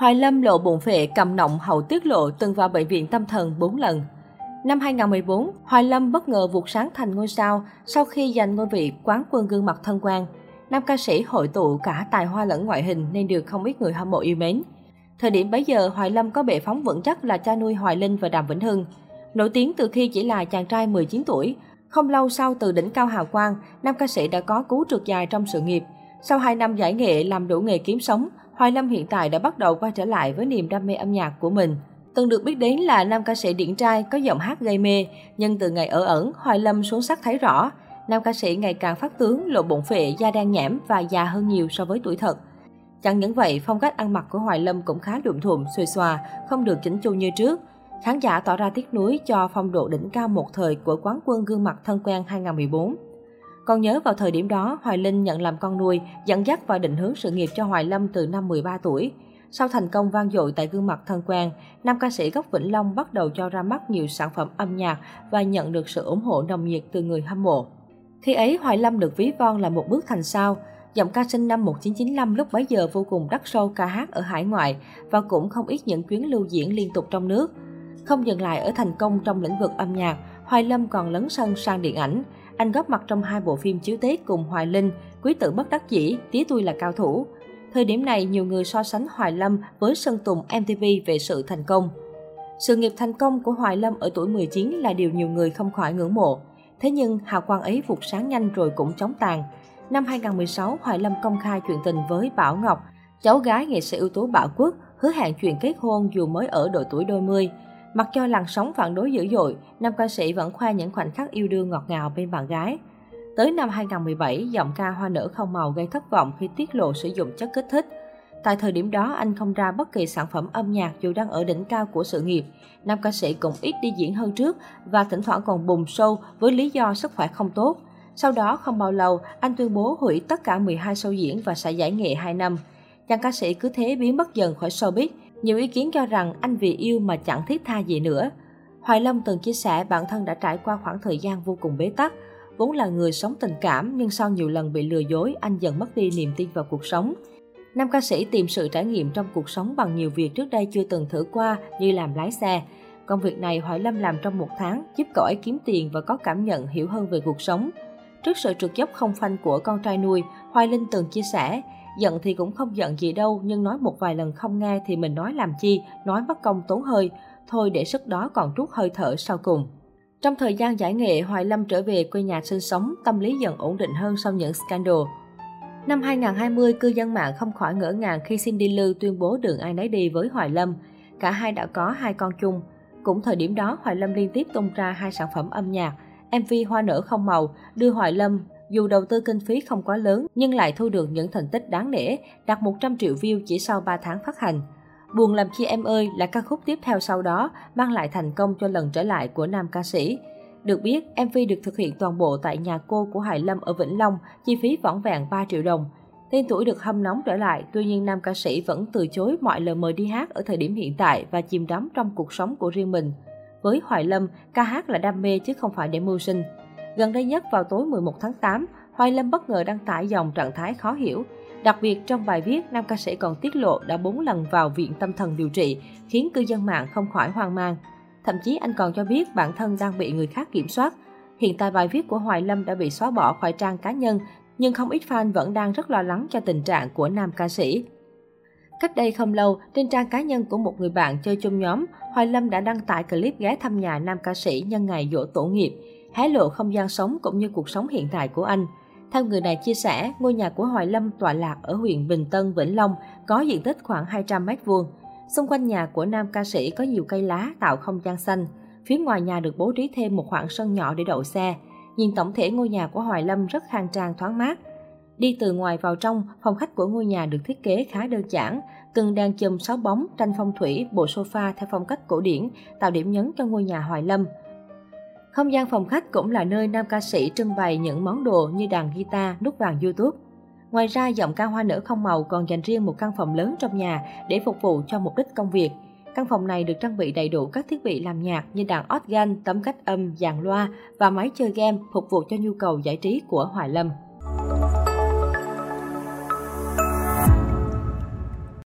Hoài Lâm lộ bụng phệ cầm nọng hậu tiết lộ từng vào bệnh viện tâm thần 4 lần. Năm 2014, Hoài Lâm bất ngờ vụt sáng thành ngôi sao sau khi giành ngôi vị quán quân gương mặt thân quan. Nam ca sĩ hội tụ cả tài hoa lẫn ngoại hình nên được không ít người hâm mộ yêu mến. Thời điểm bấy giờ, Hoài Lâm có bệ phóng vững chắc là cha nuôi Hoài Linh và Đàm Vĩnh Hưng. Nổi tiếng từ khi chỉ là chàng trai 19 tuổi, không lâu sau từ đỉnh cao hào quang, nam ca sĩ đã có cú trượt dài trong sự nghiệp. Sau 2 năm giải nghệ làm đủ nghề kiếm sống, Hoài Lâm hiện tại đã bắt đầu quay trở lại với niềm đam mê âm nhạc của mình. Từng được biết đến là nam ca sĩ điển trai có giọng hát gây mê, nhưng từ ngày ở ẩn, Hoài Lâm xuống sắc thấy rõ. Nam ca sĩ ngày càng phát tướng, lộ bụng phệ, da đen nhẽm và già hơn nhiều so với tuổi thật. Chẳng những vậy, phong cách ăn mặc của Hoài Lâm cũng khá đụm thụm, xuề xòa, không được chỉnh chu như trước. Khán giả tỏ ra tiếc nuối cho phong độ đỉnh cao một thời của quán quân gương mặt thân quen 2014. Còn nhớ vào thời điểm đó, Hoài Linh nhận làm con nuôi, dẫn dắt và định hướng sự nghiệp cho Hoài Lâm từ năm 13 tuổi. Sau thành công vang dội tại gương mặt thân quen, nam ca sĩ gốc Vĩnh Long bắt đầu cho ra mắt nhiều sản phẩm âm nhạc và nhận được sự ủng hộ nồng nhiệt từ người hâm mộ. Khi ấy, Hoài Lâm được ví von là một bước thành sao. Giọng ca sinh năm 1995 lúc bấy giờ vô cùng đắt sâu ca hát ở hải ngoại và cũng không ít những chuyến lưu diễn liên tục trong nước. Không dừng lại ở thành công trong lĩnh vực âm nhạc, Hoài Lâm còn lấn sân sang điện ảnh. Anh góp mặt trong hai bộ phim chiếu Tết cùng Hoài Linh, Quý tử bất đắc dĩ, Tía tôi là cao thủ. Thời điểm này, nhiều người so sánh Hoài Lâm với Sơn Tùng MTV về sự thành công. Sự nghiệp thành công của Hoài Lâm ở tuổi 19 là điều nhiều người không khỏi ngưỡng mộ. Thế nhưng, hào quang ấy vụt sáng nhanh rồi cũng chóng tàn. Năm 2016, Hoài Lâm công khai chuyện tình với Bảo Ngọc, cháu gái nghệ sĩ ưu tú Bảo Quốc, hứa hẹn chuyện kết hôn dù mới ở độ tuổi đôi mươi. Mặc cho làn sóng phản đối dữ dội, nam ca sĩ vẫn khoe những khoảnh khắc yêu đương ngọt ngào bên bạn gái. Tới năm 2017, giọng ca Hoa nở không màu gây thất vọng khi tiết lộ sử dụng chất kích thích. Tại thời điểm đó, anh không ra bất kỳ sản phẩm âm nhạc dù đang ở đỉnh cao của sự nghiệp. Nam ca sĩ cũng ít đi diễn hơn trước và thỉnh thoảng còn bùng show với lý do sức khỏe không tốt. Sau đó không bao lâu, anh tuyên bố hủy tất cả 12 show diễn và sẽ giải nghệ 2 năm. Chàng ca sĩ cứ thế biến mất dần khỏi showbiz, nhiều ý kiến cho rằng anh vì yêu mà chẳng thiết tha gì nữa. Hoài Lâm từng chia sẻ bản thân đã trải qua khoảng thời gian vô cùng bế tắc. Vốn là người sống tình cảm nhưng sau nhiều lần bị lừa dối, anh dần mất đi niềm tin vào cuộc sống. Nam ca sĩ tìm sự trải nghiệm trong cuộc sống bằng nhiều việc trước đây chưa từng thử qua như làm lái xe. Công việc này Hoài Lâm làm trong một tháng, giúp cậu ấy kiếm tiền và có cảm nhận hiểu hơn về cuộc sống. Trước sự trượt dốc không phanh của con trai nuôi, Hoài Linh từng chia sẻ, Giận thì cũng không giận gì đâu, nhưng nói một vài lần không nghe thì mình nói làm chi, nói mất công tốn hơi. Thôi để sức đó còn trút hơi thở sau cùng. Trong thời gian giải nghệ, Hoài Lâm trở về quê nhà sinh sống, tâm lý dần ổn định hơn sau những scandal. Năm 2020, cư dân mạng không khỏi ngỡ ngàng khi Cindy Lư tuyên bố đường ai nấy đi với Hoài Lâm. Cả hai đã có hai con chung. Cũng thời điểm đó, Hoài Lâm liên tiếp tung ra hai sản phẩm âm nhạc. MV Hoa nở không màu đưa Hoài Lâm dù đầu tư kinh phí không quá lớn nhưng lại thu được những thành tích đáng nể, đạt 100 triệu view chỉ sau 3 tháng phát hành. Buồn làm chi em ơi là ca khúc tiếp theo sau đó mang lại thành công cho lần trở lại của nam ca sĩ. Được biết, MV được thực hiện toàn bộ tại nhà cô của Hải Lâm ở Vĩnh Long, chi phí vỏn vẹn 3 triệu đồng. Tên tuổi được hâm nóng trở lại, tuy nhiên nam ca sĩ vẫn từ chối mọi lời mời đi hát ở thời điểm hiện tại và chìm đắm trong cuộc sống của riêng mình. Với Hoài Lâm, ca hát là đam mê chứ không phải để mưu sinh. Gần đây nhất vào tối 11 tháng 8, Hoài Lâm bất ngờ đăng tải dòng trạng thái khó hiểu. Đặc biệt trong bài viết, nam ca sĩ còn tiết lộ đã 4 lần vào viện tâm thần điều trị, khiến cư dân mạng không khỏi hoang mang. Thậm chí anh còn cho biết bản thân đang bị người khác kiểm soát. Hiện tại bài viết của Hoài Lâm đã bị xóa bỏ khỏi trang cá nhân, nhưng không ít fan vẫn đang rất lo lắng cho tình trạng của nam ca sĩ. Cách đây không lâu, trên trang cá nhân của một người bạn chơi chung nhóm, Hoài Lâm đã đăng tải clip ghé thăm nhà nam ca sĩ nhân ngày dỗ tổ nghiệp hé lộ không gian sống cũng như cuộc sống hiện tại của anh. Theo người này chia sẻ, ngôi nhà của Hoài Lâm tọa lạc ở huyện Bình Tân, Vĩnh Long, có diện tích khoảng 200 m2. Xung quanh nhà của nam ca sĩ có nhiều cây lá tạo không gian xanh. Phía ngoài nhà được bố trí thêm một khoảng sân nhỏ để đậu xe. Nhìn tổng thể ngôi nhà của Hoài Lâm rất khang trang thoáng mát. Đi từ ngoài vào trong, phòng khách của ngôi nhà được thiết kế khá đơn giản, từng đang chùm sáu bóng, tranh phong thủy, bộ sofa theo phong cách cổ điển, tạo điểm nhấn cho ngôi nhà Hoài Lâm. Không gian phòng khách cũng là nơi nam ca sĩ trưng bày những món đồ như đàn guitar, nút vàng YouTube. Ngoài ra, giọng ca hoa nở không màu còn dành riêng một căn phòng lớn trong nhà để phục vụ cho mục đích công việc. Căn phòng này được trang bị đầy đủ các thiết bị làm nhạc như đàn organ, tấm cách âm, dàn loa và máy chơi game phục vụ cho nhu cầu giải trí của Hoài Lâm.